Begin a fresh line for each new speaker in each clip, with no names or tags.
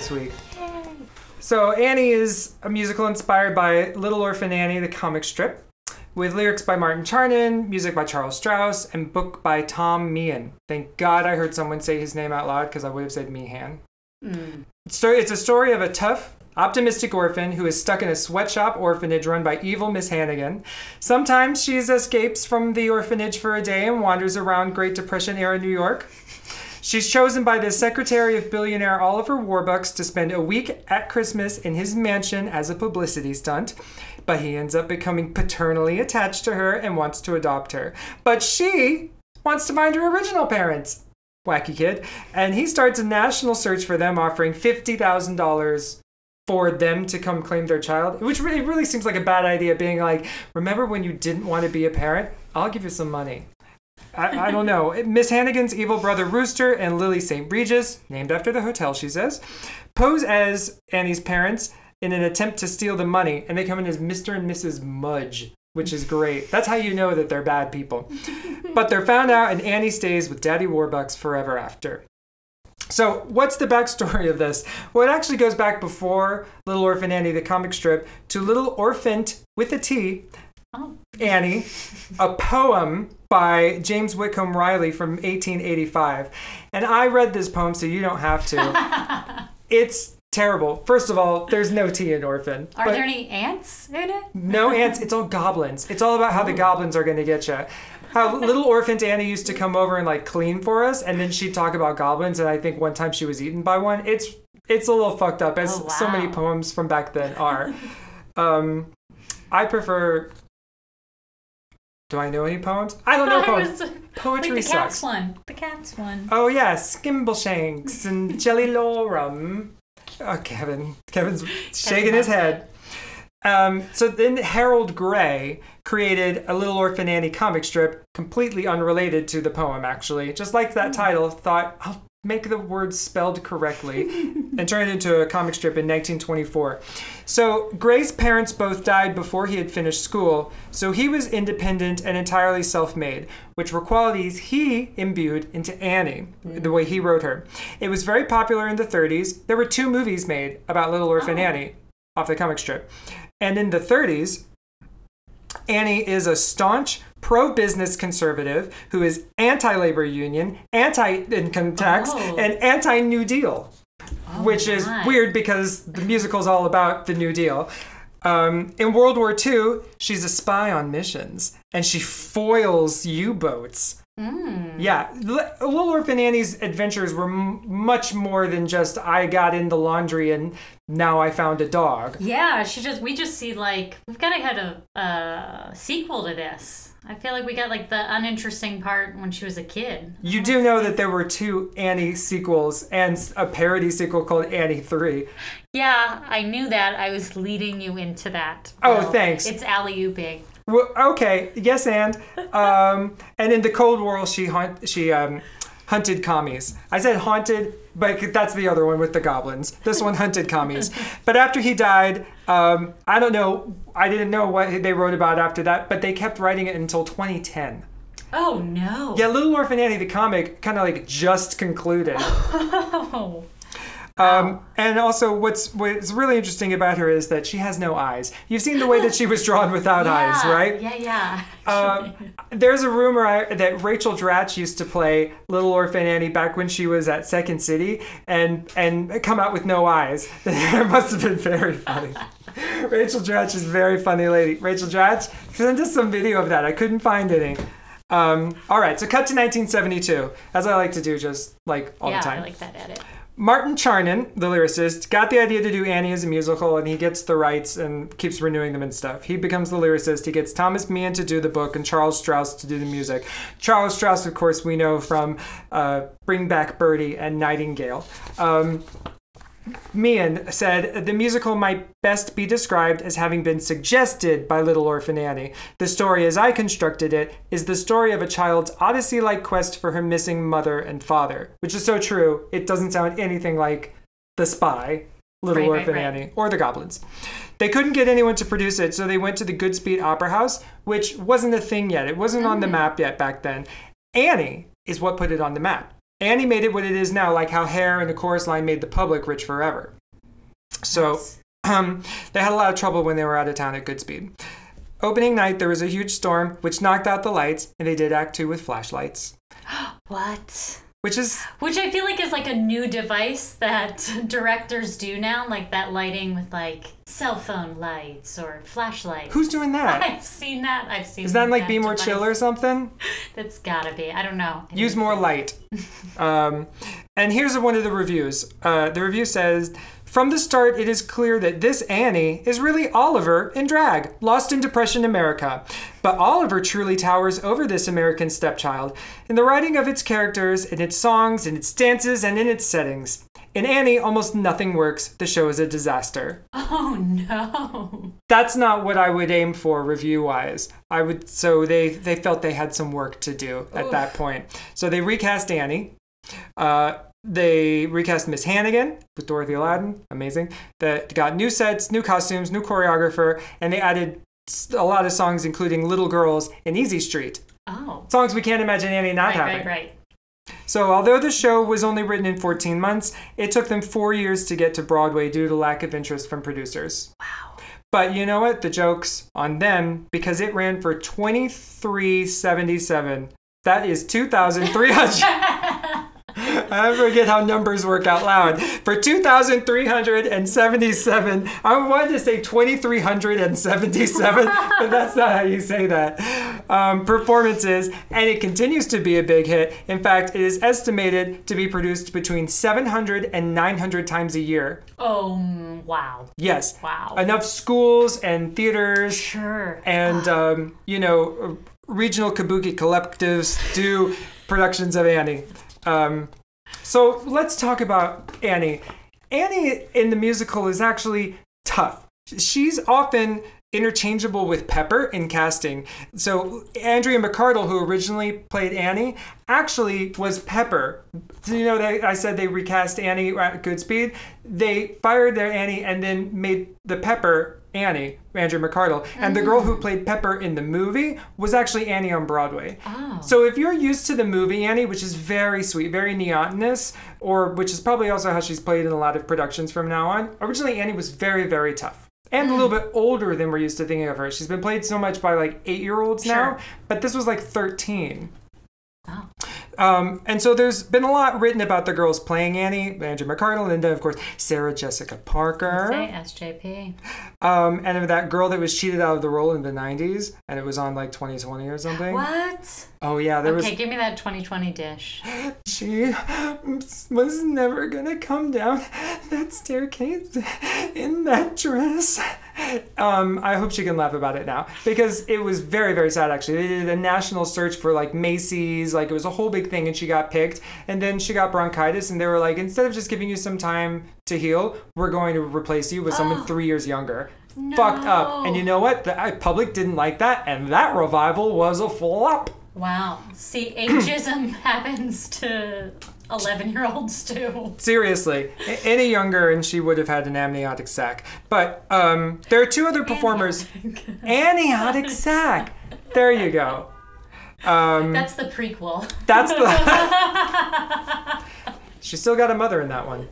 this week. So Annie is a musical inspired by Little Orphan Annie, the comic strip, with lyrics by Martin Charnin, music by Charles Strouse, and book by Tom Meehan. Thank God I heard someone say his name out loud because I would have said Meehan. Hmm. Sto- It's a story of a tough, optimistic orphan who is stuck in a sweatshop orphanage run by evil Miss Hannigan. Sometimes she escapes from the orphanage for a day and wanders around Great Depression era New York. She's chosen by the secretary of billionaire Oliver Warbucks to spend a week at Christmas in his mansion as a publicity stunt. But he ends up becoming paternally attached to her and wants to adopt her. But she wants to find her original parents. Wacky kid. And he starts a national search for them, offering $50,000 for them to come claim their child, which really, really seems like a bad idea. Being like, remember when you didn't want to be a parent? I'll give you some money. I, I don't know. Miss Hannigan's evil brother Rooster and Lily St. Regis, named after the hotel, she says, pose as Annie's parents in an attempt to steal the money, and they come in as Mr. and Mrs. Mudge, which is great. That's how you know that they're bad people. but they're found out, and Annie stays with Daddy Warbucks forever after. So, what's the backstory of this? Well, it actually goes back before Little Orphan Annie, the comic strip, to Little Orphant with a T,
Oh.
Annie, a poem by James Whitcomb Riley from 1885. And I read this poem, so you don't have to. it's terrible. First of all, there's no tea in orphan.
Are there any ants in it?
no ants. It's all goblins. It's all about how the goblins are going to get you. How little orphan Annie used to come over and like clean for us, and then she'd talk about goblins. And I think one time she was eaten by one. It's it's a little fucked up, as
Oh,
so many poems from back then are. um, I prefer. Do I know any poems? I don't know poems. Poetry
like the cats one. The cats one.
Oh yeah, Skimbleshanks and Jellylorum. Oh, Kevin. Kevin's shaking his head. Um, so then Harold Gray created a Little Orphan Annie comic strip completely unrelated to the poem, actually. Just like that title, thought, I'll make the words spelled correctly and turn it into a comic strip in 1924. So Gray's parents both died before he had finished school, so he was independent and entirely self-made, which were qualities he imbued into Annie, the way he wrote her. It was very popular in the 30s. There were two movies made about Little Orphan oh. Annie off the comic strip. And in the 30s, Annie is a staunch pro business conservative who is anti labor union, anti income tax,
Oh.
and anti New Deal, which is weird because the musical is all about the New Deal. Um, in World War II, she's a spy on missions and she foils U boats. Yeah, Little Orphan Annie's adventures were m- much more than just I got in the laundry and now I found a dog.
Yeah, she just we just see like we've got to have a uh, sequel to this. I feel like we got like the uninteresting part when she was a kid.
You do know that there were two Annie sequels and a parody sequel called Annie 3.
Yeah, I knew that. I was leading you into that.
Oh,
Will.
thanks.
It's alley ooping.
Well, okay, yes, and um, and in the Cold War, she hunt, she um, hunted commies. I said haunted, but that's the other one with the goblins. This one hunted commies. But after he died, um, I don't know. I didn't know what they wrote about after that, but they kept writing it until 2010.
Oh no.
Yeah, Little Orphan Annie, the comic, kind of like just concluded.
Oh.
Um, and also, what's what's really interesting about her is that she has no eyes. You've seen the way that she was drawn without eyes, right?
Yeah, yeah.
Uh, there's a rumor I, that Rachel Dratch used to play Little Orphan Annie back when she was at Second City, and and come out with no eyes. it must have been very funny. Rachel Dratch is a very funny lady. Rachel Dratch, send us some video of that. I couldn't find any. Um, all right, so cut to 1972, as I like to do, just like all
yeah,
the time.
Yeah, I like that edit.
Martin Charnin, the lyricist, got the idea to do Annie as a musical, and he gets the rights and keeps renewing them and stuff. He becomes the lyricist. He gets Thomas Meehan to do the book and Charles Strouse to do the music. Charles Strouse, of course, we know from uh, Bring Back Birdie and Nightingale. Um, Meehan said the musical might best be described as having been suggested by Little Orphan Annie. The story, as I constructed it, is the story of a child's Odyssey like quest for her missing mother and father, which is so true. It doesn't sound anything like The Spy, Little
Right, right,
Orphan
right.
Annie, or The Goblins. They couldn't get anyone to produce it, so they went to the Goodspeed Opera House, which wasn't a thing yet. It wasn't on the
Mm.
map yet back then. Annie is what put it on the map. Annie made it what it is now, like how Hair and the chorus line made the public rich forever. So
Nice.
um, they had a lot of trouble when they were out of town at Goodspeed. Opening night, there was a huge storm which knocked out the lights, and they did Act Two with flashlights,
What?
Which is
Which I feel like is like a new device that directors do now, like that lighting with like cell phone lights or flashlights.
who's doing that?
I've seen that. I've seen.
Is that like Be More
device.
Chill or something?
That's gotta be. I don't know. I
Use more light. Um, and here's one of the reviews. Uh, the review says. From the start, it is clear that this Annie is really Oliver in drag, lost in Depression America. But Oliver truly towers over this American stepchild in the writing of its characters, in its songs, in its dances, and in its settings. In Annie, almost nothing works. The show is a disaster.
Oh no.
That's not what I would aim for review wise. I would so they they felt they had some work to do at that point. So they recast Annie. Uh, they recast Miss Hannigan with Dorothy Loudon, amazing. That got new sets, new costumes, new choreographer, and they added a lot of songs, including "Little Girls" and "Easy Street,"
Oh.
songs we can't imagine Annie not
Right,
having.
right, right.
So, although the show was only written in 14 months, it took them four years to get to Broadway due to lack of interest from producers.
Wow.
But you know what? The joke's on them because it ran for 2377. That is 2,300. I forget how numbers work out loud. For 2,377, I wanted to say 2,377, but that's not how you say that. Um, performances, and it continues to be a big hit. In fact, it is estimated to be produced between 700 and 900 times a year.
Oh wow.
Yes.
Wow.
Enough schools and theaters
Sure.
and um, you know regional kabuki collectives do productions of Annie. Um, so let's talk about Annie. Annie in the musical is actually tough. She's often interchangeable with Pepper in casting. So Andrea McArdle, who originally played Annie, actually was Pepper. So, you know, they, I said they recast Annie at Goodspeed. They fired their Annie and then made the Pepper Annie, Andrea McArdle. And the girl who mm. played Pepper in the movie was actually Annie on Broadway.
Oh.
So if you're used to the movie Annie, which is very sweet, very neotenous, or which is probably also how she's played in a lot of productions from now on, originally Annie was very, very tough. And a little mm. bit older than we're used to thinking of her. She's been played so much by like eight year olds now, but this was like 13.
Oh.
Um, and so there's been a lot written about the girls playing Annie, Andrea McArdle, and then of course Sarah Jessica Parker.
Say SJP.
Um, and that girl that was cheated out of the role in the 90s, and it was on like 2020 or something.
What?
Oh yeah, there
Okay,
was Okay,
give me that 2020 dish.
she was never gonna come down that staircase in that dress. Um, I hope she can laugh about it now because it was very, very sad actually. They did a national search for like Macy's, like it was a whole big thing, and she got picked. And then she got bronchitis, and they were like, instead of just giving you some time to heal, we're going to replace you with someone
Oh.
three years younger. Fucked up. And you know what? The public didn't like that, and that revival was a flop.
Wow. See, ageism happens to 11 year olds too.
Seriously, a- any younger and she would have had an amniotic sac. But um, there are two other performers. Amniotic sac. There you go. Um,
That's the prequel.
that's the. she still got a mother in that one.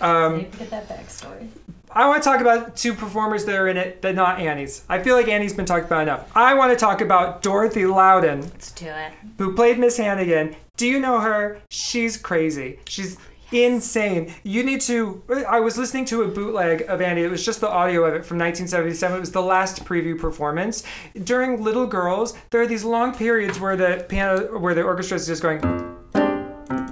Um,
Get that backstory.
I want to talk about two performers that are in it that not Annie's. I feel like Annie's been talked about enough. I want to talk about Dorothy Loudon.
Let's do it.
who played Miss Hannigan. Do you know her? She's crazy. She's insane. You need to. I was listening to a bootleg of Annie. It was just the audio of it from 1977. It was the last preview performance. During Little Girls, there are these long periods where the piano, where the orchestra is just going.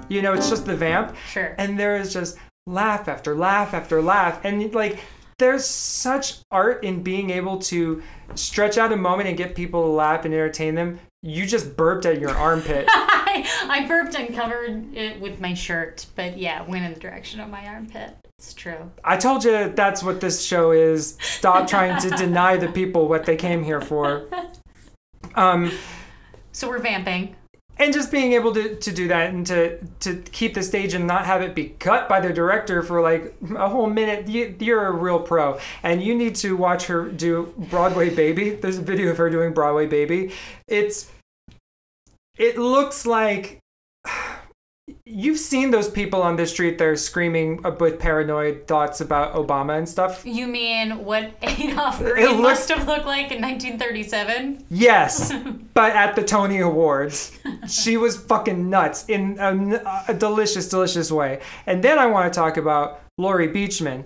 You know, it's just the vamp
Sure.
and there is just laugh after laugh after laugh and like there's such art in being able to stretch out a moment and get people to laugh and entertain them you just burped at your armpit
I, I burped and covered it with my shirt, but yeah, went in the direction of my armpit. It's true.
i told you that's what this show is stop trying to deny the people what they came here for um
So we're vamping.
And just being able to, to do that and to to keep the stage and not have it be cut by the director for like a whole minute you, you're a real pro. And you need to watch her do broadway baby there's a video of her doing broadway baby. It's it looks like you've seen those people on the street that are screaming with paranoid thoughts about Obama and stuff.
You mean what Adolph Green
looked-
must have looked like in 1937?
Yes, but at the Tony Awards, she was fucking nuts in a, a delicious, delicious way. And then I want to talk about Laurie Beechman.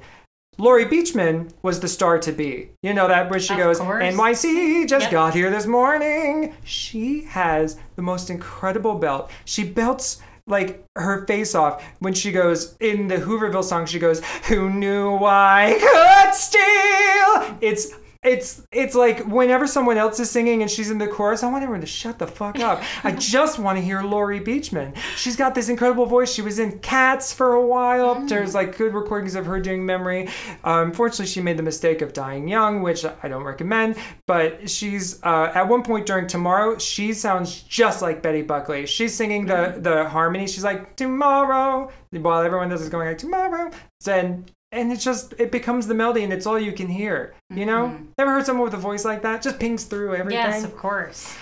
Laurie Beechman was the star to be. You know that where she
Of
goes,
course.
NYC just
Yep.
got here this morning. She has the most incredible belt. She belts like her face off when she goes in the Hooverville song. She goes, "Who knew I could steal?" It's it's it's like whenever someone else is singing and she's in the chorus, I want everyone to shut the fuck up. I just want to hear Laurie Beechman. She's got this incredible voice. She was in Cats for a while. There's like good recordings of her doing memory. Um, unfortunately, she made the mistake of dying young, which I don't recommend. But she's uh, at one point during Tomorrow, she sounds just like Betty Buckley. She's singing the the harmony. She's like Tomorrow while everyone else is going like Tomorrow. And and it's just it becomes the melody and it's all you can hear you know? Ever heard someone with a voice like that? Just pings through everything.
Yes, of course.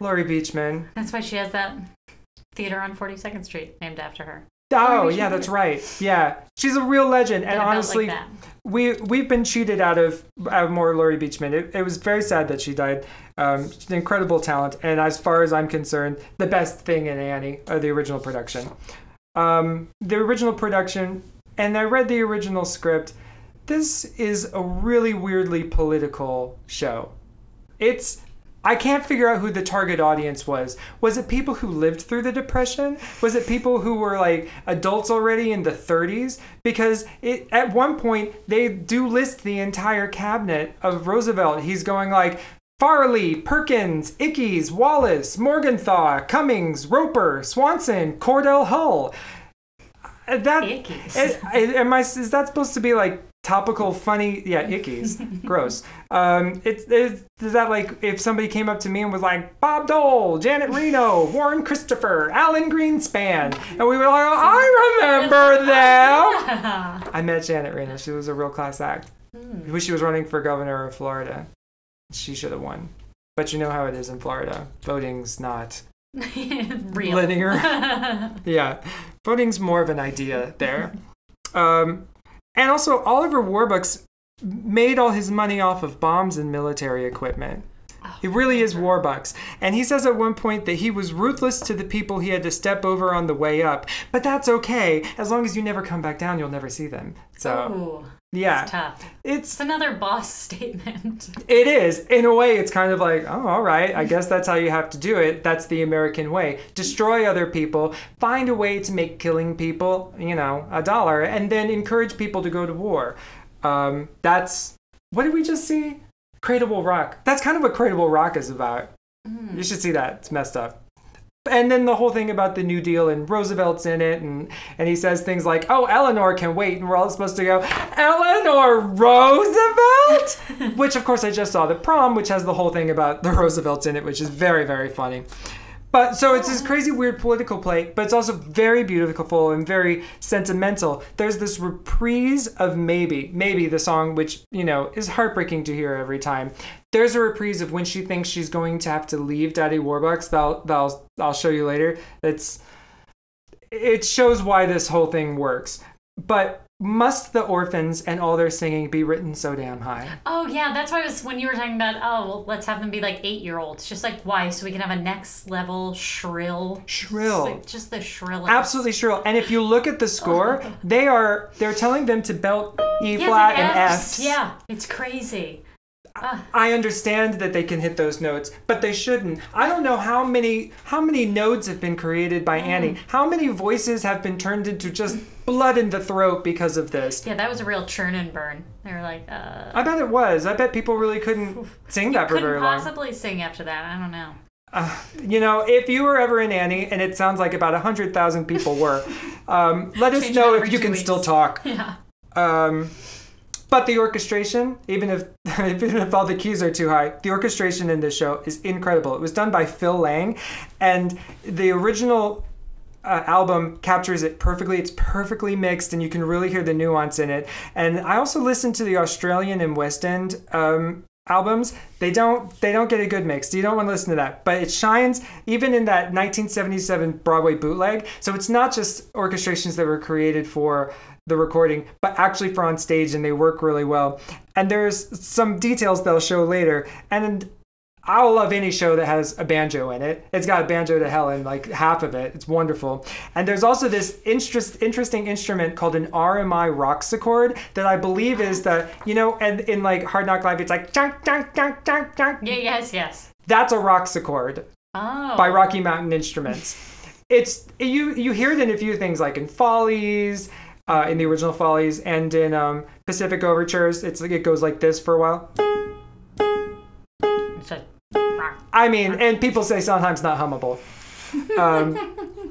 Laurie Beechman
That's why she has that theater on 42nd Street named after her.
oh yeah that's right. Yeah. She's a real legend and honestly
like
we we've been cheated out of out of more Laurie Beechman it, it was very sad that she died. Um, she's an incredible talent and as far as I'm concerned the best thing in Annie uh, the original production. Um, the original production and I read the original script this is a really weirdly political show it's I can't figure out who the target audience was. Was it people who lived through the depression? Was it people who were like adults already in the 30s? Because it at one point they do list the entire cabinet of Roosevelt. He's going like Farley, Perkins, Ickes, Wallace, Morgenthau, Cummings, Roper, Swanson, Cordell Hull. Uh, That it- it- am I? Is that supposed to be like topical, funny? Yeah, ickies. Gross. Um, it's it, is that like if somebody came up to me and was like Bob Dole, Janet Reno, Warren Christopher, Alan Greenspan, and we were like, oh, I remember them.
Yeah.
I met Janet Reno. She was a real class act.
Hmm.
She was running for governor of Florida, she should have won. But you know how it is in Florida. Voting's not. linear. yeah, voting's more of an idea there. Um, and also, Oliver Warbucks made all his money off of bombs and military equipment. He really is Warbucks. And he says at one point that he was ruthless to the people he had to step over on the way up. But that's okay. As long as you never come back down, you'll never see them. So,
Ooh,
yeah.
it's tough.
It's
It's another boss statement.
it is. In a way, it's kind of like, oh, all right, I guess that's how you have to do it. That's the American way. Destroy other people, find a way to make killing people, you know, a dollar, and then encourage people to go to war. Um, that's what did we just see? Cradle Will Rock. That's kind of what Cradle Will Rock is about. You should see that. It's messed up. And then the whole thing about the New Deal and Roosevelt's in it, and and he says things like, "Oh, Eleanor can wait," and we're all supposed to go, "Eleanor Roosevelt," which of course I just saw the prom, which has the whole thing about the Roosevelts in it, which is very very funny. But so it's this crazy weird political play, but it's also very beautiful and very sentimental. There's this reprise of Maybe, Maybe the song which, you know, is heartbreaking to hear every time. There's a reprise of when she thinks she's going to have to leave Daddy Warbucks that I'll, that I'll, I'll show you later. It's it shows why this whole thing works. But must the orphans and all their singing be written so damn high?
Oh yeah, that's why I was when you were talking about oh well let's have them be like eight year olds. Just like why? So we can have a next level shrill.
Shrill.
Just, like, just the shrill.
Absolutely shrill. And if you look at the score, they are they're telling them to belt E
Yeah,
flat and
Fs.
Fs.
Yeah, it's crazy.
I understand that they can hit those notes, but they shouldn't. I don't know how many how many nodes have been created by Annie. How many voices have been turned into just blood in the throat because of this?
Yeah, that was a real churn and burn. They were like, uh,
I bet it was. I bet people really couldn't sing that for
couldn't
very long.
possibly sing after that. I don't know.
You know, if you were ever in Annie, and it sounds like about 100,000 people were, um, let us
Change
know if you can
weeks.
still talk.
Yeah.
Um, but the orchestration, even if even if all the keys are too high, the orchestration in this show is incredible. It was done by Phil Lang, and the original uh, album captures it perfectly. It's perfectly mixed, and you can really hear the nuance in it. And I also listened to the Australian and West End um, albums they don't they don't get a good mix you don't want to listen to that but it shines even in that 1977 broadway bootleg so it's not just orchestrations that were created for the recording but actually for on stage and they work really well and there's some details they'll show later and I'll love any show that has a banjo in it. It's got a banjo to hell in like half of it. It's wonderful. And there's also this interest, interesting instrument called an RMI Rocksichord that I believe is the, you know, and in like Hard Knock Life, it's like chunk, chunk, chunk, chunk, chunk.
Yeah, yes, yes.
That's a Rocksichord
Oh.
by Rocky Mountain Instruments. It's you you hear it in a few things like in Follies, uh, in the original Follies, and in um, Pacific Overtures. It's like it goes like this for a while.
It's a-
I mean, and people say sometimes not hummable. Um,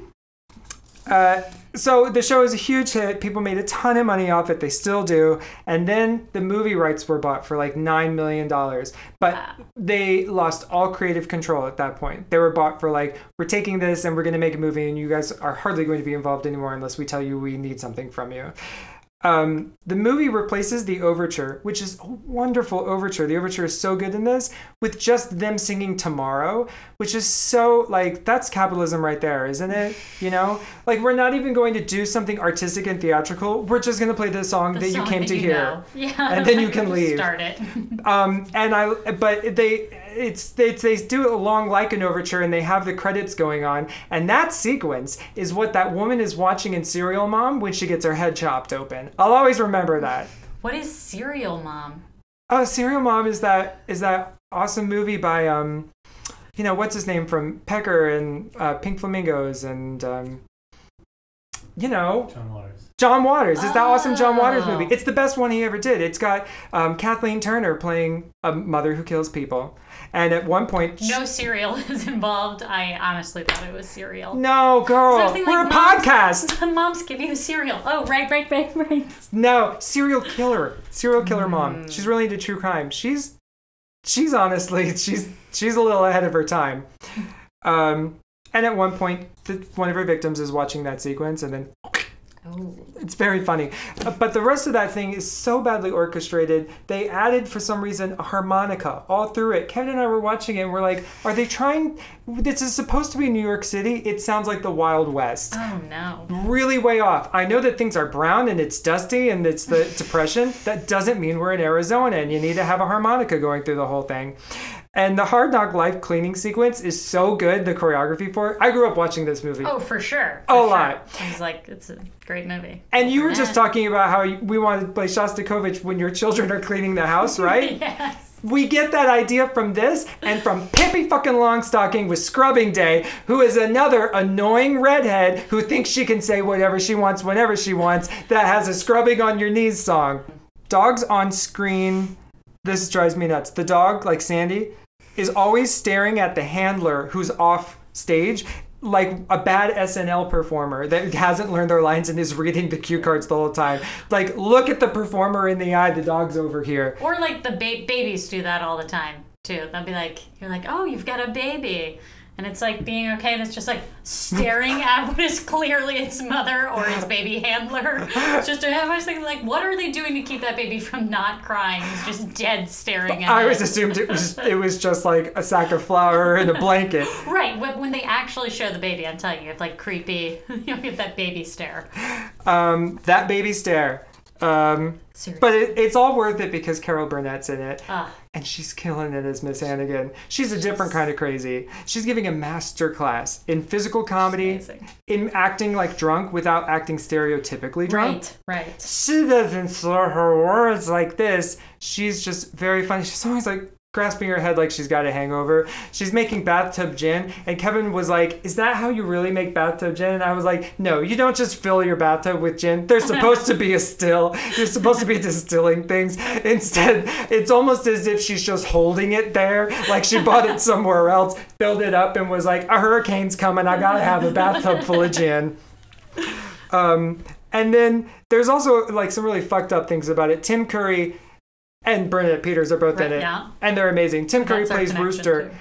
uh, so the show is a huge hit. People made a ton of money off it. They still do. And then the movie rights were bought for like $9 million. But
Wow.
they lost all creative control at that point. They were bought for like, we're taking this and we're going to make a movie, and you guys are hardly going to be involved anymore unless we tell you we need something from you. Um, the movie replaces the overture, which is a wonderful overture. The overture is so good in this, with just them singing "Tomorrow," which is so like that's capitalism right there, isn't it? You know, like we're not even going to do something artistic and theatrical. We're just going to play the song
the
that you came
that
to
you
hear.
know. Yeah.
And then you can leave.
Start it.
Um, and I, but they, it's they, they do it along like an overture, and they have the credits going on, and that sequence is what that woman is watching in Serial Mom when she gets her head chopped open. I'll always remember that.
What is Serial Mom?
Oh, Serial Mom is that is that awesome movie by um, you know what's his name from Pecker and uh, Pink Flamingos and um, you know
John Waters.
John Waters. It's that awesome John Waters
Oh.
movie. It's the best one he ever did. It's got um, Kathleen Turner playing a mother who kills people. And at one point,
No cereal is involved. I honestly thought it was cereal.
no, girl, we're
like
a
Moms-
podcast.
Moms give you cereal. Oh, right, right, right, right.
No, serial killer, serial killer
Hmm.
mom. She's really into true crime. She's, she's honestly, she's she's a little ahead of her time. Um, and at one point, the, one of her victims is watching that sequence, and then
Oh.
It's very funny. But the rest of that thing is so badly orchestrated. They added, for some reason, a harmonica all through it. Kevin and I were watching it and we're like, are they trying? This is supposed to be New York City. It sounds like the Wild West.
Oh no.
Really way off. I know that things are brown and it's dusty and it's the depression. That doesn't mean we're in Arizona and you need to have a harmonica going through the whole thing. And the Hard Knock Life cleaning sequence is so good, the choreography for it. I grew up watching this movie.
Oh, for sure.
A
sure.
lot.
I was like, it's a great movie.
And you were just talking about how we wanted to play Shostakovich when your children are cleaning the house, right?
Yes.
we get that idea from this and from Pippi fucking Longstocking with Scrubbing Day, who is another annoying redhead who thinks she can say whatever she wants whenever she wants, that has a scrubbing on your knees song. Dogs on screen, this drives me nuts. The dog, like Sandy, is always staring at the handler who's off stage. Like a bad SNL performer that hasn't learned their lines and is reading the cue cards the whole time. Like, look at the performer in the eye. The dog's over here.
Or like the ba- babies do that all the time too. They'll be like, you're like, oh, you've got a baby. And it's like being okay, and it's just like staring at what is clearly its mother or its baby handler. It's just, I was thinking, like, what are they doing to keep that baby from not crying? It's just dead staring at it.
I
it.
always assumed it was it was just like a sack of flour and a blanket.
Right, when, when they actually show the baby, I'm telling you, it's like creepy. You'll get that baby stare.
Um, that baby stare. Um,
Seriously.
but it, it's all worth it because Carol Burnett's in it,
Ah,
and she's killing it as Miss Hannigan. She's a different kind of crazy. She's giving a master class in physical comedy, in acting like drunk without acting stereotypically drunk.
Right, right.
She doesn't slur her words like this. She's just very funny. She's always like grasping her head like she's got a hangover. She's making bathtub gin, and Kevin was like, "Is that how you really make bathtub gin?" And I was like, "No, you don't just fill your bathtub with gin. There's supposed to be a still. You're supposed to be distilling things. Instead, it's almost as if she's just holding it there, like she bought it somewhere else, filled it up, and was like, "A hurricane's coming. I gotta have a bathtub full of gin." Um, and then there's also like some really fucked up things about it. Tim Curry and Bernadette Peters are both in it,
yeah.
and they're amazing. Tim Curry plays Rooster.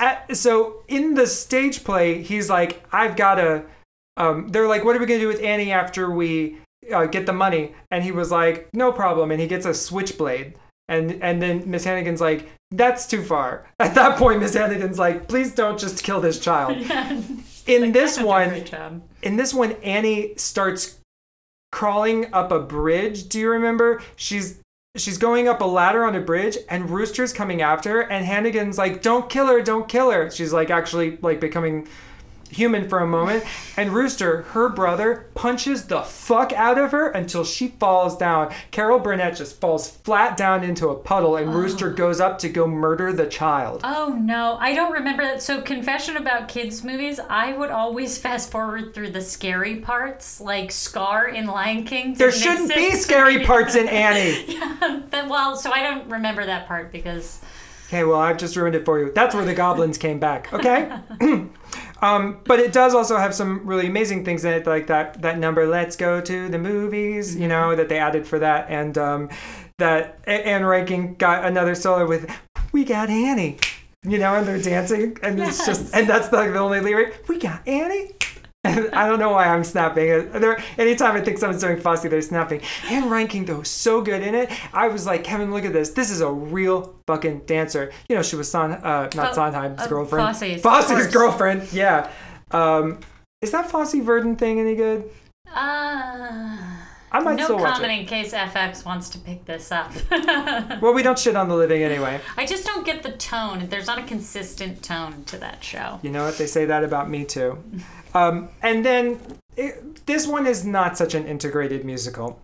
At- so in the stage play, he's like, "I've got to." Um, they're like, "What are we gonna do with Annie after we uh, get the money?" And he was like, "No problem." And he gets a switchblade. And and then Miss Hannigan's like, that's too far. At that point, Miss Hannigan's like, please don't just kill this child. In this one, in this one, Annie starts crawling up a bridge. Do you remember? She's she's going up a ladder on a bridge, and Rooster's coming after her, and Hannigan's like, "Don't kill her! Don't kill her!" She's like actually like becoming human for a moment, and Rooster, her brother, punches the fuck out of her until she falls down. Carol Burnett just falls flat down into a puddle, and Rooster oh. goes up to go murder the child.
Oh no, I don't remember that. So, confession about kids' movies, I would always fast forward through the scary parts, like Scar in Lion King.
There shouldn't be scary parts in Annie.
That- well, so I don't remember that part because
Okay, well, I've just ruined it for you. That's where the goblins came back. Okay. um, but it does also have some really amazing things in it, like that that number "Let's go to the movies," you know, that they added for that, and um, that Ann Reinking got another solo with "We got Annie," you know, and they're dancing, and it's just, and that's like the only lyric. We got Annie. I don't know why I'm snapping. There, anytime I think someone's doing Fosse, they're snapping. And Reinking, though, so good in it. I was like, Kevin, look at this. This is a real fucking dancer. You know, she was Son, uh, not
Oh,
Sondheim's
uh,
girlfriend.
Fosse's,
Fosse's girlfriend. Yeah. Um, is that Fosse Verdon thing any good?
uh,
I might
no
still watch
comment
it.
in case FX wants to pick this up.
Well, we don't shit on the living anyway.
I just don't get the tone. There's not a consistent tone to that show.
You know what? They say that about me too. Um, and then it, this one is not such an integrated musical.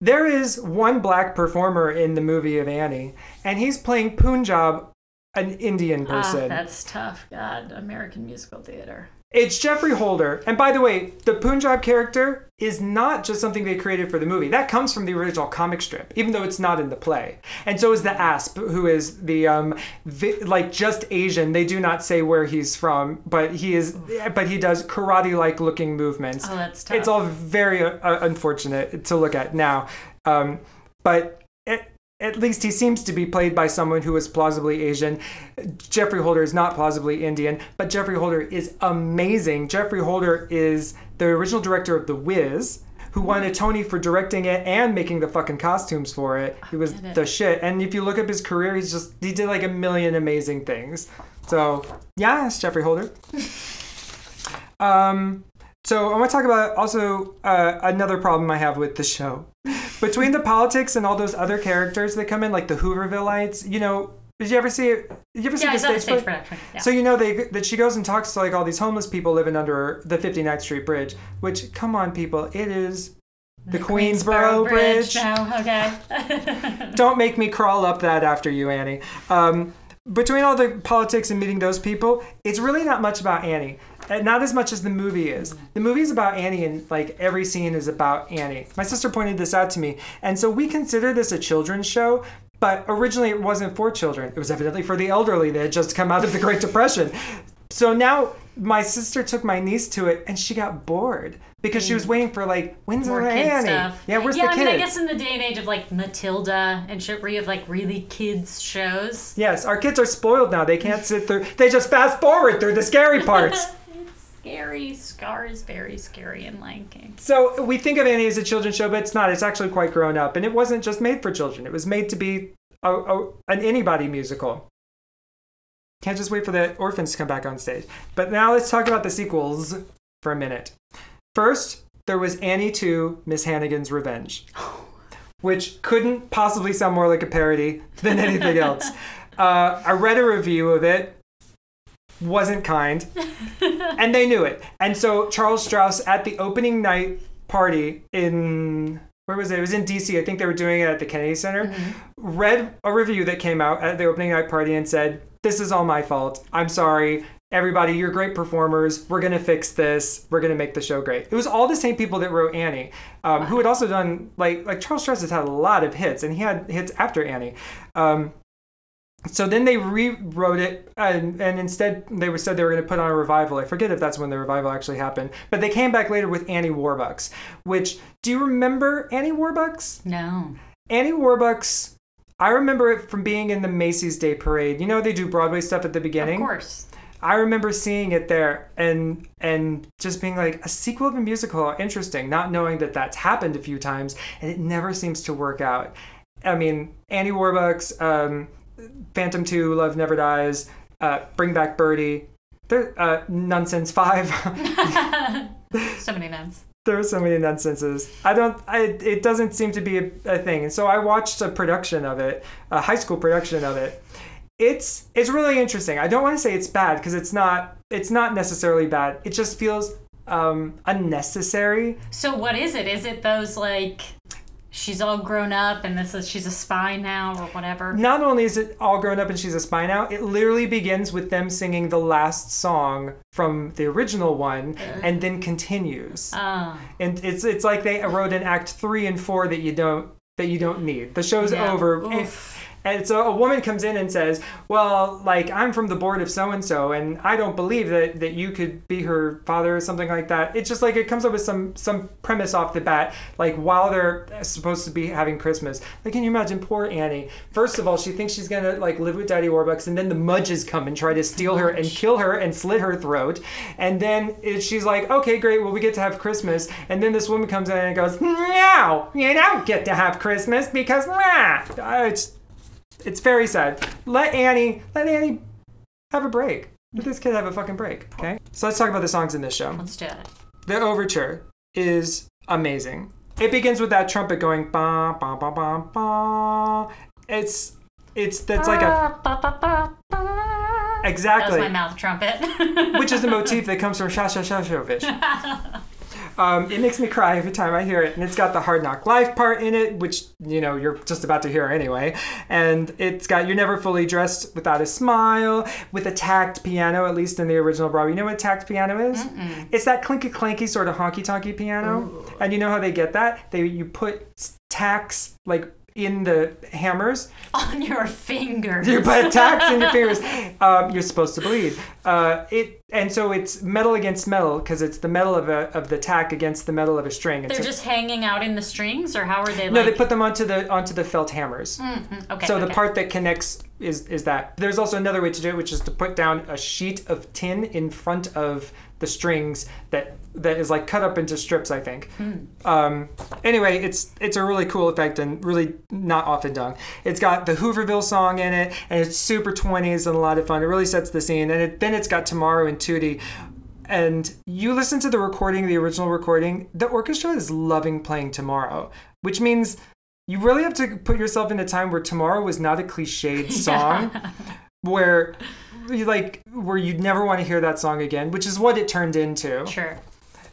There is one black performer in the movie of Annie, and he's playing Punjab, an Indian
Ah,
person.
that's tough. God, American musical theater.
It's Geoffrey Holder. And by the way, the Punjab character is not just something they created for the movie. That comes from the original comic strip, even though it's not in the play. And so is the Asp, who is the um vi- like just Asian. They do not say where he's from, but he is but he does karate-like looking movements.
Oh, that's tough.
It's all very uh, unfortunate to look at now. Um, but it, at least he seems to be played by someone who is plausibly Asian. Geoffrey Holder is not plausibly Indian, but Geoffrey Holder is amazing. Geoffrey Holder is the original director of The Wiz. Who won a Tony for directing it and making the fucking costumes for it? He was
it.
the shit. And if you look up his career, he's just he did like a million amazing things. So yeah, it's Geoffrey Holder. Um, so I want to talk about also uh, another problem I have with the show. Between the politics and all those other characters that come in, like the Hoovervillites, you know, did you ever see it? Did you ever
yeah, I
the
saw the
stage
stage production. Yeah.
So you know they that she goes and talks to like all these homeless people living under the 59th Street Bridge. Which, come on, people, it is the, Queensboro, Bridge.
now, okay.
Don't make me crawl up that after you, Annie. Um, between all the politics and meeting those people, it's really not much about Annie. Uh, Not as much as the movie is. The movie is about Annie, and like every scene is about Annie. My sister pointed this out to me, and so we consider this a children's show. But originally, it wasn't for children. It was evidently for the elderly that had just come out of the Great Depression. So now my sister took my niece to it, and she got bored because she was waiting for like, when's
More
Annie?
stuff.
Yeah, where's
yeah,
the
I mean, I guess in the day and age of like Matilda and shit, where you have like really kids shows.
Yes, our kids are spoiled now. They can't sit through. They just fast forward through the scary parts.
scary. Scar is very scary in Lion King.
so we think of Annie as a children's show, but it's not. It's actually quite grown up, and it wasn't just made for children. It was made to be a, a, an anybody musical. Can't just wait for the orphans to come back on stage. But now let's talk about the sequels for a minute. First, there was Annie 2 Miss Hannigan's Revenge, which couldn't possibly sound more like a parody than anything else. Uh, I read a review of it, wasn't kind, and they knew it. And so Charles Strouse at the opening night party in where was it? It was in DC. I think they were doing it at the Kennedy Center. Read a review that came out at the opening night party and said, "This is all my fault. I'm sorry." Everybody, you're great performers. We're gonna fix this. We're gonna make the show great. It was all the same people that wrote Annie, um, who had also done like like Charles Strouse has had a lot of hits, and he had hits after Annie. Um, so then they rewrote it, and, and instead they were said they were going to put on a revival. I forget if that's when the revival actually happened, but they came back later with Annie Warbucks. Which do you remember Annie Warbucks?
No.
Annie Warbucks. I remember it from being in the Macy's Day Parade. You know they do Broadway stuff at the beginning.
Of course.
I remember seeing it there and and just being like a sequel of a musical, interesting, not knowing that that's happened a few times and it never seems to work out. I mean, Annie Warbucks, um, Phantom 2, Love Never Dies, uh, Bring Back Birdie, there, uh, Nunsense 5.
so many nuns.
there are so many Nunsenses. I don't. I, it doesn't seem to be a, a thing. And so I watched a production of it, a high school production of it. It's it's really interesting. I don't want to say it's bad because it's not. It's not necessarily bad. It just feels um, unnecessary.
So what is it? Is it those like she's all grown up and this is she's a spy now or whatever?
Not only is it all grown up and she's a spy now, it literally begins with them singing the last song from the original one and then continues.
Oh,
and it's it's like they wrote in act three and four that you don't that you don't need. The show's
Yeah.
over.
Oof.
And so a woman comes in and says, "Well, like I'm from the board of so and so, and I don't believe that that you could be her father or something like that." It's just like it comes up with some some premise off the bat, like while they're supposed to be having Christmas. Like, can you imagine poor Annie? First of all, she thinks she's gonna like live with Daddy Warbucks, and then the Mudges come and try to steal her and kill her and slit her throat, and then it, she's like, "Okay, great, well we get to have Christmas," and then this woman comes in and goes, "No, you don't get to have Christmas because nah." Uh, It's it's very sad. Let Annie, let Annie have a break. Let this kid have a fucking break, okay? So let's talk about the songs in this show.
let's do it.
The overture is amazing. It begins with that trumpet going ba ba ba ba ba. It's it's that's like a
That was
exactly
my mouth trumpet.
which is the motif that comes from Shasha Shashovich. Um, it makes me cry every time I hear it, and it's got the Hard Knock Life part in it, which you know you're just about to hear anyway. And it's got "You're Never Fully Dressed Without a Smile" with a tacked piano, at least in the original Broadway. You know what tacked piano is? It's that clinky clanky sort of honky tonky piano. And you know how they get that? They you put tacks like in the hammers
On your fingers.
you put tacks in your fingers. Um, you're supposed to bleed. Uh, it and so it's metal against metal because it's the metal of a, of the tack against the metal of a string. And
They're
so,
just hanging out in the strings, or how are they?
no, they put them onto the onto the felt hammers.
Mhm, Okay.
So the part that connects is is that. There's also another way to do it, which is to put down a sheet of tin in front of the strings that that is like cut up into strips. I think. Um, anyway, it's it's a really cool effect and really not often done. It's got the Hooverville song in it, and it's super 20s and a lot of fun. It really sets the scene, and it, then it's got Tomorrow and Tootie. And you listen to the recording, the original recording, the orchestra is loving playing Tomorrow, which means you really have to put yourself in a time where Tomorrow was not a cliched song, where you like where you'd never want to hear that song again, which is what it turned into.
Sure.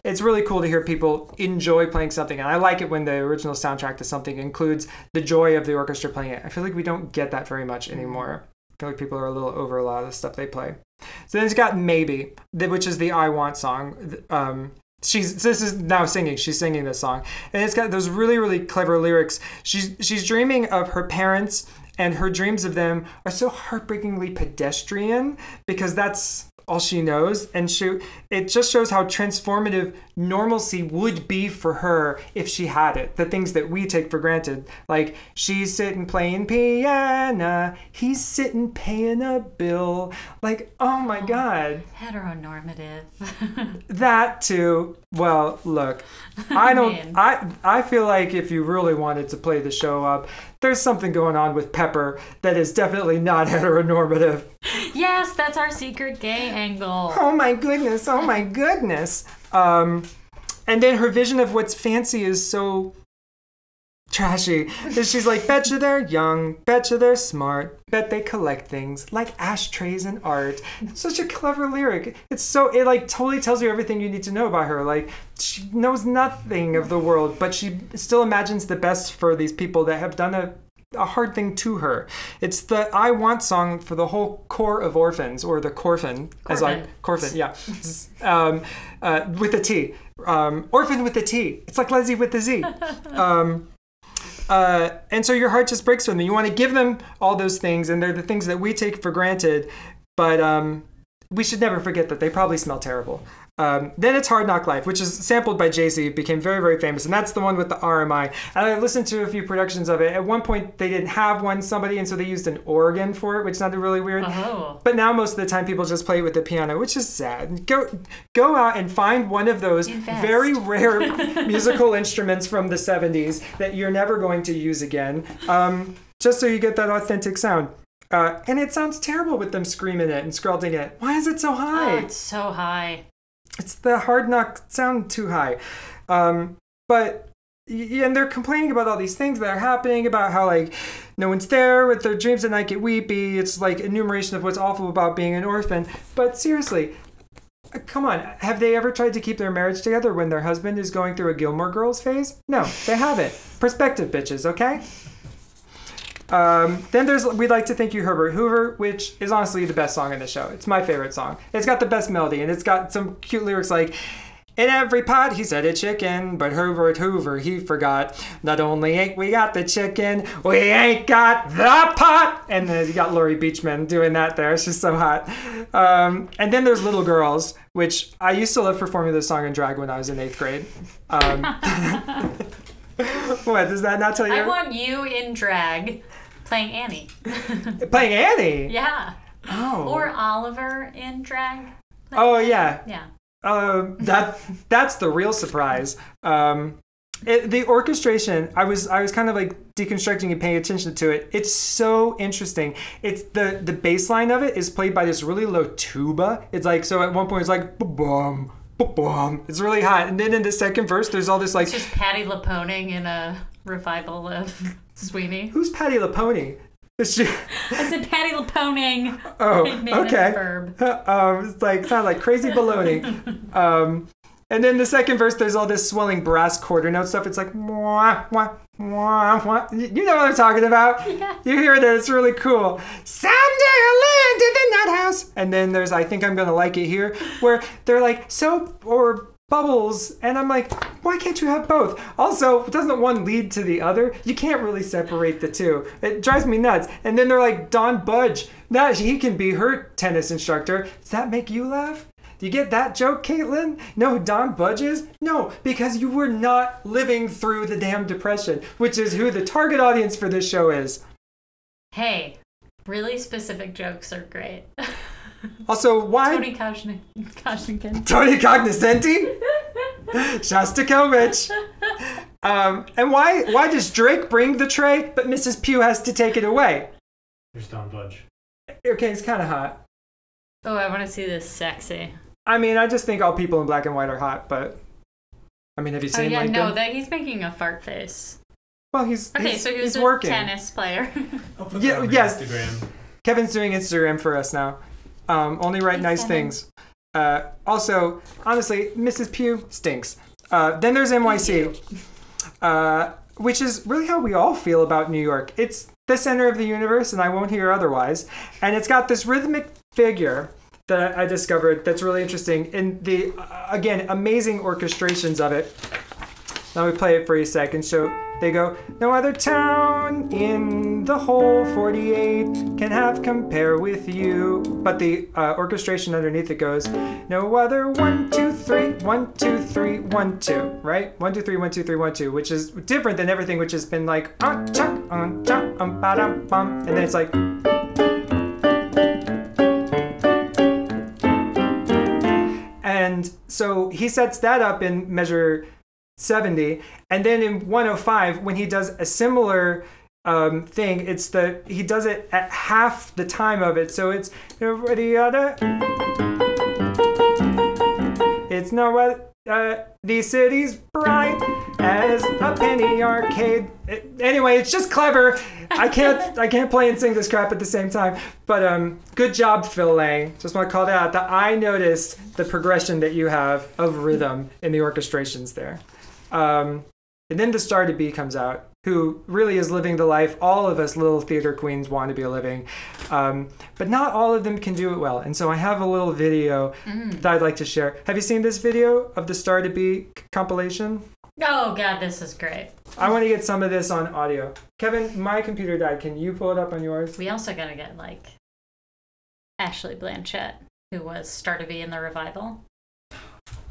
it's really cool to hear people enjoy playing something and i like it when the original soundtrack to something includes the joy of the orchestra playing it. I feel like we don't get that very much anymore. I feel like people are a little over a lot of the stuff they play. So then it's got maybe which is the i want song um, she's this is now singing she's singing this song. And it's got those really really clever lyrics. She's she's dreaming of her parents and her dreams of them are so heartbreakingly pedestrian because that's all she knows. And she it just shows how transformative normalcy would be for her if she had it. The things that we take for granted. Like she's sitting playing piano. He's sitting paying a bill. Like oh my oh, god.
Heteronormative.
that too well look i don't i i feel like if you really wanted to play the show up there's something going on with pepper that is definitely not heteronormative.
Yes, that's our secret gay angle.
oh my goodness oh my goodness. Um and then her vision of what's fancy is so trashy. She's like betcha they're young. Betcha they're smart. Bet they collect things like ashtrays and art. It's such a clever lyric. It's so it like totally tells you everything you need to know about her. Like she knows nothing of the world but she still imagines the best for these people that have done a a hard thing to her. It's the I want song for the whole core of orphans, or the Corfin, as I Corfin, yeah, um, uh, with a T, um, orphan with a T. It's like Leslie with the Z. Um, uh, and so your heart just breaks for them. You want to give them all those things, and they're the things that we take for granted, but um, we should never forget that they probably smell terrible. Um, then it's Hard Knock Life, which is sampled by Jay Z, became very, very famous, and that's the one with the RMI. And I listened to a few productions of it. At one point, they didn't have one somebody, and so they used an organ for it, which sounded really weird.
Oh.
But now most of the time people just play it with the piano, which is sad. Go go out and find one of those
Invest.
very rare musical instruments from the 70s that you're never going to use again, um, just so you get that authentic sound. Uh, and it sounds terrible with them screaming it and scalding it. Why is it so
Oh,
high?
it's so high.
It's the hard knock sound too high. Um, but and they're complaining about all these things that are happening about how like no one's there with their dreams at night get weepy. It's like enumeration of what's awful about being an orphan. But seriously, uh, come on, have they ever tried to keep their marriage together when their husband is going through a Gilmore Girls phase? No, they haven't. Perspective, bitches. Okay. Um, then there's We'd Like to Thank You Herbert Hoover, which is honestly the best song in the show. It's my favorite song. It's got the best melody and it's got some cute lyrics like, in every pot he said a chicken, but Herbert Hoover he forgot. Not only ain't we got the chicken, we ain't got the pot. And then you got Laurie Beechman doing that there. It's just so hot. Um, and then there's Little Girls, which I used to love performing this song in drag when I was in eighth grade. Um, what does that not tell you?
I want you in drag playing Annie.
Playing Annie.
yeah.
Oh.
Or Oliver in drag.
oh yeah.
Yeah.
Um, that that's the real surprise. Um, it, the orchestration, I was I was kind of like deconstructing and paying attention to it. It's so interesting. It's the the bass line of it is played by this really low tuba. It's like so at one point it's like boom boom. It's really hot, and then in the second verse there's all this like
It's just Patty LaPoning in a revival of Sweeney.
who's Patty LaPony? Is she-
I said Patty LaPoning.
Oh,
made it
okay. um, it's like sound like crazy baloney. Um, and then the second verse, there's all this swelling brass quarter note stuff. It's like mwah, mwah, mwah, mwah. You know what I'm talking about.
Yeah.
You hear that? It's really cool. Someday I'll land in the nut house. And then there's I think I'm gonna like it here, where they're like so or bubbles, and I'm like, why can't you have both? Also, doesn't one lead to the other? You can't really separate the two. It drives me nuts. And then they're like, Don Budge, now he can be her tennis instructor. Does that make you laugh? Do you get that joke, Caitlin? No, Don Budge is? No, because you were not living through the damn depression, which is who the target audience for this show is.
Hey, really specific jokes are great.
Also, why
Tony Koshnik- Koshnikin.
Tony Cognoscenti? Shostakovich. Um, and why why does Drake bring the tray, but Mrs. Pugh has to take it away?
There's Don Budge.
Okay, it's kind of hot.
Oh, I want to see this sexy.
I mean, I just think all people in black and white are hot, but I mean, have you seen?
Oh yeah,
Lincoln?
no, that he's making a fart face.
well, he's
Okay,
he's,
so he
he's
was a
working.
tennis player.
I'll put
Yeah,
that on
yes.
Instagram.
Kevin's doing Instagram for us now. Um, only write nice things. Uh, also, honestly, Mrs. Pugh stinks. Uh, then there's NYC, uh, which is really how we all feel about New York. It's the center of the universe, and I won't hear otherwise. And it's got this rhythmic figure that I discovered that's really interesting. In the uh, again amazing orchestrations of it. Let me play it for you a second. So they go, no other town in the whole 48 can have compare with you. But the uh, orchestration underneath it goes, no other one, two, three, one, two, three, one, two, right? One, two, three, one, two, three, one, two, which is different than everything which has been like, uh, chuck, um. And then it's like, And so he sets that up in measure 70. And then in 105, when he does a similar um, thing, it's the he does it at half the time of it. So it's everybody other. It's no other. Uh, the city's bright as a penny arcade. It- anyway, it's just clever. I can't I can't play and sing this crap at the same time. But um, good job, Phil Lang. Just want to call that out. That I noticed the progression that you have of rhythm in the orchestrations there. Um, and then the star to be comes out, who really is living the life all of us little theater queens want to be living. Um, but not all of them can do it well. And so I have a little video that I'd like to share. Have you seen this video of the star to be compilation?
oh god, this is great.
I want to get some of this on audio. Kevin, my computer died. Can you pull it up on yours?
We also gotta get like Ashley Blanchett, who was Star to be in the revival.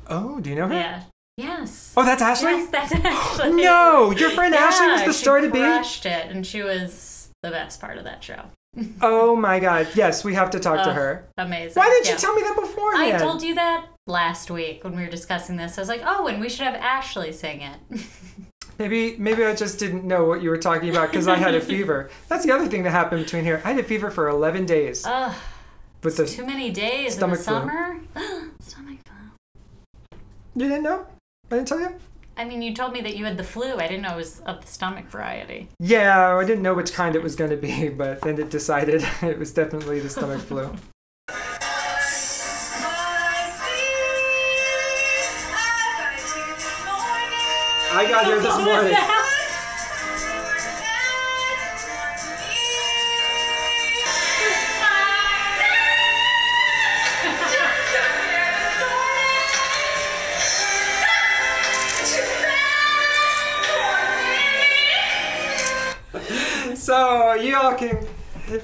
Oh, do you know her?
Yeah. Yes.
Oh, that's Ashley?
Yes, that's Ashley.
No, your friend Ashley was the star to be?
crushed it, and she was the best part of that show.
Oh my god. Yes, we have to talk to
Oh,
her.
Amazing.
Why didn't
Yeah.
you tell me that beforehand?
I told you that last week when we were discussing this. I was like, oh, and we should have Ashley sing it.
Maybe maybe I just didn't know what you were talking about because I had a fever. That's the other thing that happened between here. I had a fever for 11 days.
Ugh,
with the
too many days in the summer. stomach flu.
You didn't know? I didn't tell you?
I mean, you told me that you had the flu. I didn't know it was of the stomach variety.
Yeah, I didn't know which kind it was going to be, but then it decided it was definitely the stomach flu. I got here this morning. So you all can,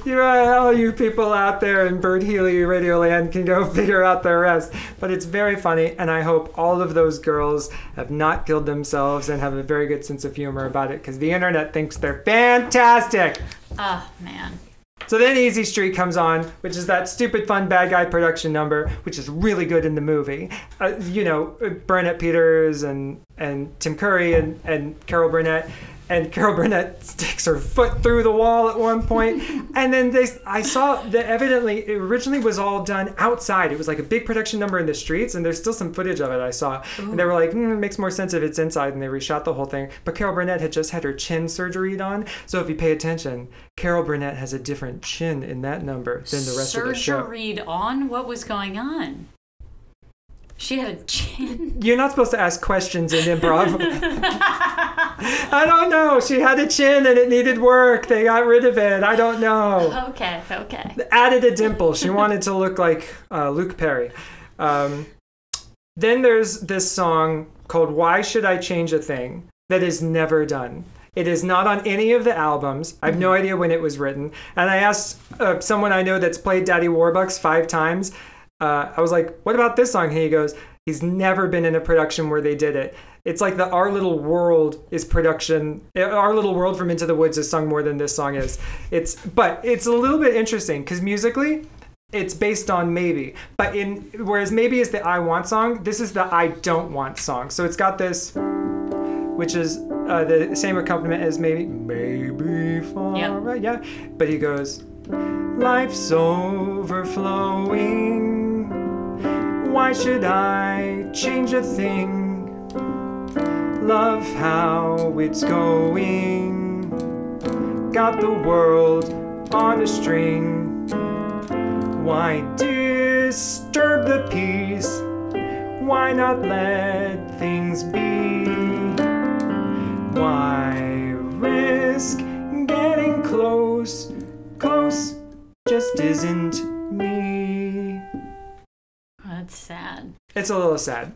you uh, all you people out there in Bird Healy Radio Land can go figure out the rest. But it's very funny, and I hope all of those girls have not killed themselves and have a very good sense of humor about it, because the internet thinks they're fantastic.
Oh man.
So then Easy Street comes on, which is that stupid fun bad guy production number, which is really good in the movie. Uh, you know, Bernadette Peters and and Tim Curry and and Carol Burnett. And Carol Burnett sticks her foot through the wall at one point, and then they. I saw that evidently it originally was all done outside. It was like a big production number in the streets, and there's still some footage of it I saw. And they were like, mm, "It makes more sense if it's inside," and they reshot the whole thing. But Carol Burnett had just had her chin surgery done, so if you pay attention, Carol Burnett has a different chin in that number than the rest of the show.
Surgery on? What was going on? She had a chin.
You're not supposed to ask questions in improv. I don't know. She had a chin and it needed work. They got rid of it. I don't know.
Okay, okay.
Added a dimple. She wanted to look like uh, Luke Perry. Um, then there's this song called Why Should I Change a Thing that is never done. It is not on any of the albums. I have no idea when it was written. And I asked uh, someone I know that's played Daddy Warbucks five times. Uh, I was like, "What about this song?" And he goes, "He's never been in a production where they did it. It's like the Our Little World is production. uh, Our Little World from Into the Woods is sung more than this song is. It's but it's a little bit interesting because musically, it's based on maybe but in whereas maybe is the i want song this is the i don't want song so it's got this which is uh, the same accompaniment as maybe maybe far
Yep.
right yeah but he goes life's overflowing why should i change a thing love how it's going got the world on a string why disturb the peace? Why not let things be? Why risk getting close? Close just isn't.
That's sad.
It's a little sad.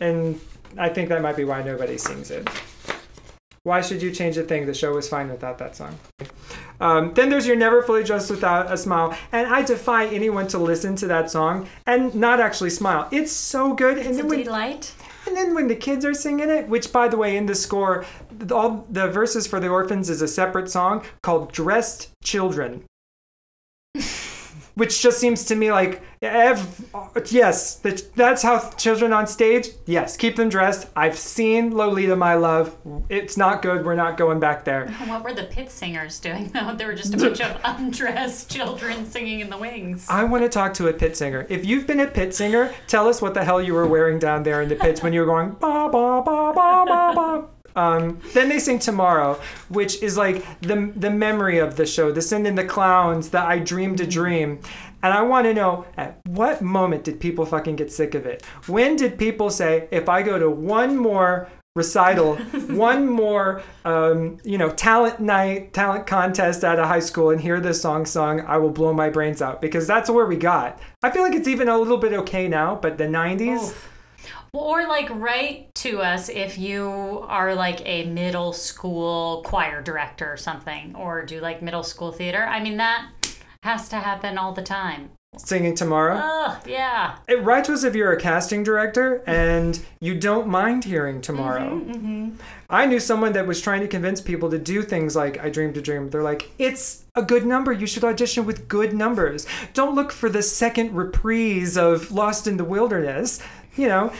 And I think that might be why nobody sings it. Why should you change a thing? The show was fine without that song. Um, then there's You're Never Fully Dressed Without a Smile. And I defy anyone to listen to that song and not actually smile. It's so good. and,
It's a
then when,
delight.
and then when the kids are singing it, which by the way, in the score, all the verses for the orphans is a separate song called Dressed Children. Which just seems to me like, ev- yes, that- that's how children on stage, yes, keep them dressed. I've seen Lolita, my love. It's not good. We're not going back there.
What were the pit singers doing though? They were just a bunch of undressed children singing in the wings.
I want to talk to a pit singer. If you've been a pit singer, tell us what the hell you were wearing down there in the pits when you were going ba ba ba ba ba ba. Um, then they sing tomorrow, which is like the the memory of the show, the Send in the Clowns, the I Dreamed a Dream. And I want to know at what moment did people fucking get sick of it? When did people say, if I go to one more recital, one more, um, you know, talent night, talent contest at a high school and hear this song sung, I will blow my brains out because that's where we got. I feel like it's even a little bit okay now, but the 90s,
Or like write to us if you are like a middle school choir director or something, or do like middle school theater. I mean that has to happen all the time.
singing Tomorrow.
Oh, yeah.
It writes us if you're a casting director and you don't mind hearing tomorrow. Mm-hmm, mm-hmm. I knew someone that was trying to convince people to do things like I Dreamed a Dream. They're like, it's a good number. You should audition with good numbers. Don't look for the second reprise of Lost in the Wilderness. You know.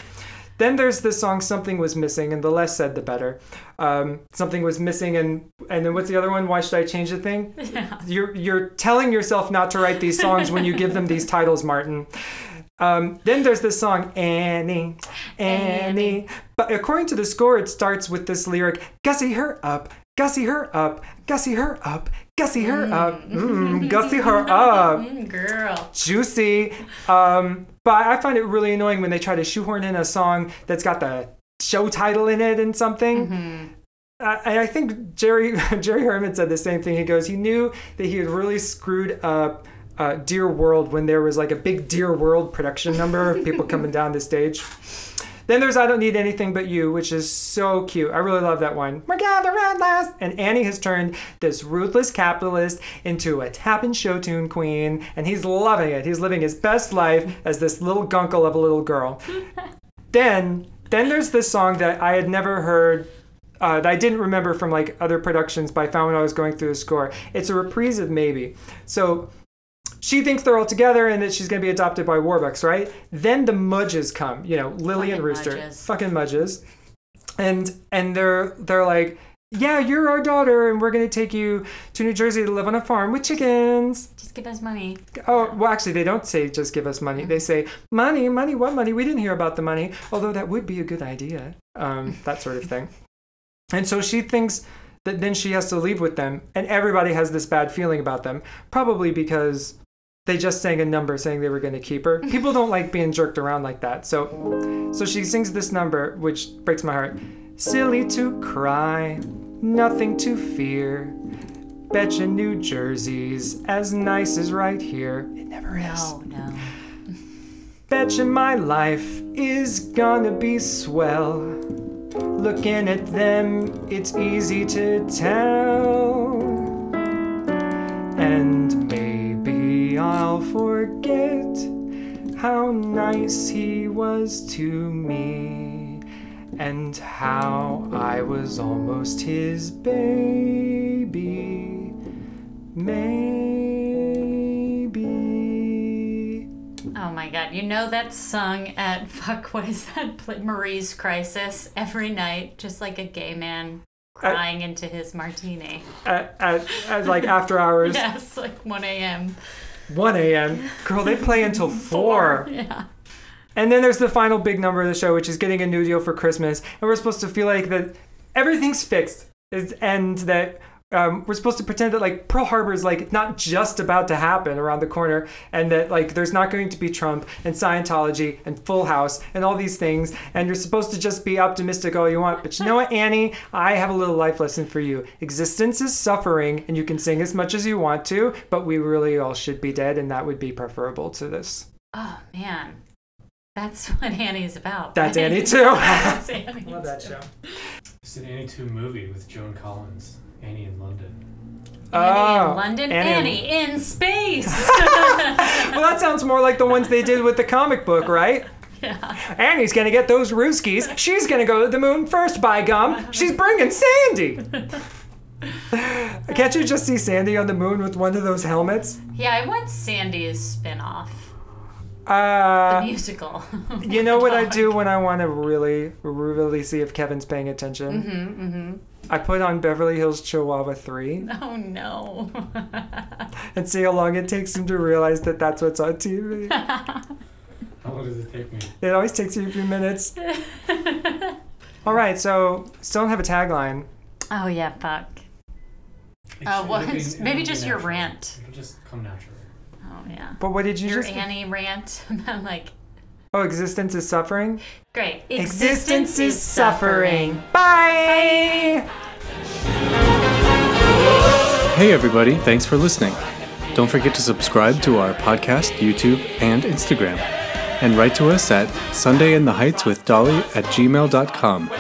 Then there's the song "Something Was Missing," and the less said, the better. Um, something was missing, and and then what's the other one? Why should I change the thing? You're you're telling yourself not to write these songs when you give them these titles, Martin. Um, then there's this song Annie, Annie. But according to the score, it starts with this lyric: "Gussie her up, Gussie her up, Gussie her up, Gussie her up, mm, Gussie her up."
Mm, girl.
juicy. Um, but I find it really annoying when they try to shoehorn in a song that's got the show title in it and something. Uh, and I think Jerry Jerry Herman said the same thing. He goes, he knew that he had really screwed up uh, Dear World when there was like a big Dear World production number of people coming down the stage. Then there's I Don't Need Anything But You, which is so cute. I really love that one. We're gathered at last. And Annie has turned this ruthless capitalist into a tap and show tune queen, and he's loving it. He's living his best life as this little gunkle of a little girl. then, then there's this song that I had never heard uh, that I didn't remember from like other productions, but I found when I was going through the score. It's a reprise of Maybe. So she thinks they're all together and that she's going to be adopted by Warbucks, right? Then the Mudges come, you know, Lily and Rooster,
Mudges.
fucking Mudges, and and they're they're like, yeah, you're our daughter, and we're going to take you to New Jersey to live on a farm with chickens.
Just give us money.
Oh, well, actually, they don't say just give us money. They say money, money, what money? We didn't hear about the money, although that would be a good idea. Um, that sort of thing. And so she thinks that then she has to leave with them, and everybody has this bad feeling about them, probably because they just sang a number saying they were going to keep her. People don't like being jerked around like that. So, so she sings this number, which breaks my heart. Silly to cry, nothing to fear. Betcha New Jersey's as nice as right here. It never is.
No, no.
Betcha my life is gonna be swell. Looking at them, it's easy to tell. And I'll forget how nice he was to me. And how I was almost his baby. Maybe.
Oh my god. You know that sung at, fuck, what is that? Marie's Crisis every night, just like a gay man crying into his martini.
At, at, at like after hours.
Yes, like 1 a.m.
1 a.m. Girl, they play until 4.
Yeah.
And then there's the final big number of the show, which is getting a new deal for Christmas. And we're supposed to feel like that everything's fixed. And that um, we're supposed to pretend that like Pearl Harbor is like not just about to happen around the corner. And that like there's not going to be Trump and Scientology and Full House and all these things. And you're supposed to just be optimistic all you want. But you know what, Annie? I have a little life lesson for you. Existence is suffering, and you can sing as much as you want to, but we really all should be dead, and that would be preferable to this.
Oh man. That's what Annie's about.
That's? Annie too.
That's Annie.
Love that show.
It's an Annie 2 movie with Joan Collins, Annie in London.
Annie
Oh,
in London,
Annie in-
Annie in space.
Well, that sounds more like the ones they did with the comic book, right?
yeah.
Annie's gonna get those Ruskies. She's gonna go to the moon first, by gum. She's bringing Sandy. Can't you just see Sandy on the moon with one of those helmets?
Yeah, I want Sandy's spin-off, the
Uh,
musical.
you know what I do when I want to really, really see if Kevin's paying attention?
Mm-hmm, mm-hmm.
I put on Beverly Hills Chihuahua 3
Oh no.
and see how long it takes him to realize that that's what's on TV.
How long does it take me?
It always takes you a few minutes. All right, so still don't have a tagline.
oh yeah, fuck.
It
Uh,
should-
what?
it'll be-
Maybe just your
natural.
rant.
It'll just come naturally.
Oh yeah.
But what did you
Your
just?
Annie rant. I'm like,
Oh, existence is suffering.
great. Existence is suffering.
Bye.
Hey, everybody, thanks for listening. Don't forget to subscribe to our podcast, YouTube, and Instagram. And write to us at Sunday in the Heights with Dolly at gmail.com.